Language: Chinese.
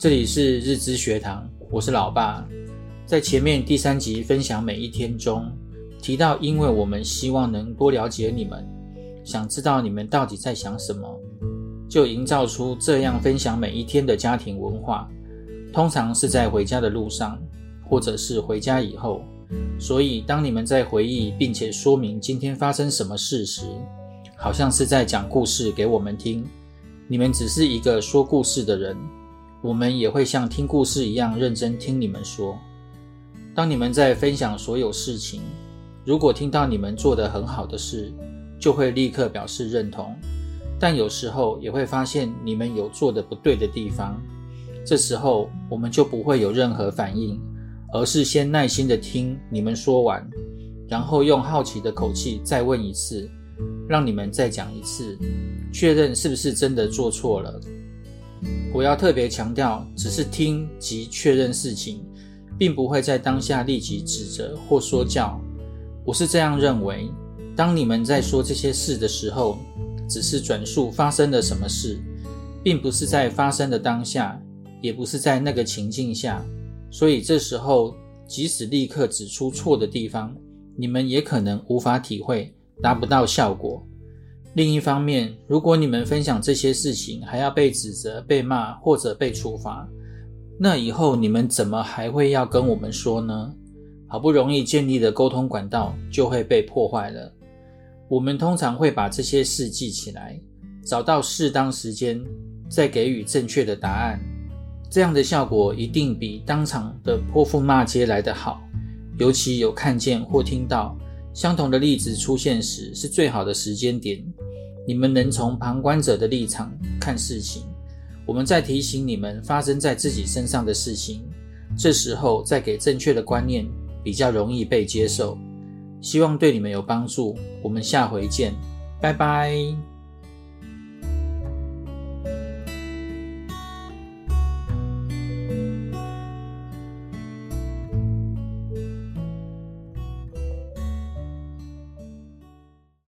这里是日知学堂，我是老爸。在前面第三集分享每一天中提到，因为我们希望能多了解你们，想知道你们到底在想什么，就营造出这样分享每一天的家庭文化。通常是在回家的路上，或者是回家以后。所以，当你们在回忆并且说明今天发生什么事时，好像是在讲故事给我们听。你们只是一个说故事的人，我们也会像听故事一样认真听你们说。当你们在分享所有事情，如果听到你们做得很好的事，就会立刻表示认同。但有时候也会发现你们有做得不对的地方，这时候我们就不会有任何反应。而是先耐心地听你们说完，然后用好奇的口气再问一次，让你们再讲一次，确认是不是真的做错了。我要特别强调，只是听及确认事情，并不会在当下立即指责或说教。我是这样认为，当你们在说这些事的时候，只是转述发生了什么事，并不是在发生的当下，也不是在那个情境下。所以这时候，即使立刻指出错的地方，你们也可能无法体会，达不到效果。另一方面，如果你们分享这些事情还要被指责、被骂或者被处罚，那以后你们怎么还会要跟我们说呢？好不容易建立的沟通管道就会被破坏了。我们通常会把这些事记起来，找到适当时间，再给予正确的答案。这样的效果一定比当场的泼妇骂街来得好，尤其有看见或听到相同的例子出现时，是最好的时间点。你们能从旁观者的立场看事情，我们在提醒你们发生在自己身上的事情，这时候再给正确的观念，比较容易被接受。希望对你们有帮助，我们下回见，拜拜。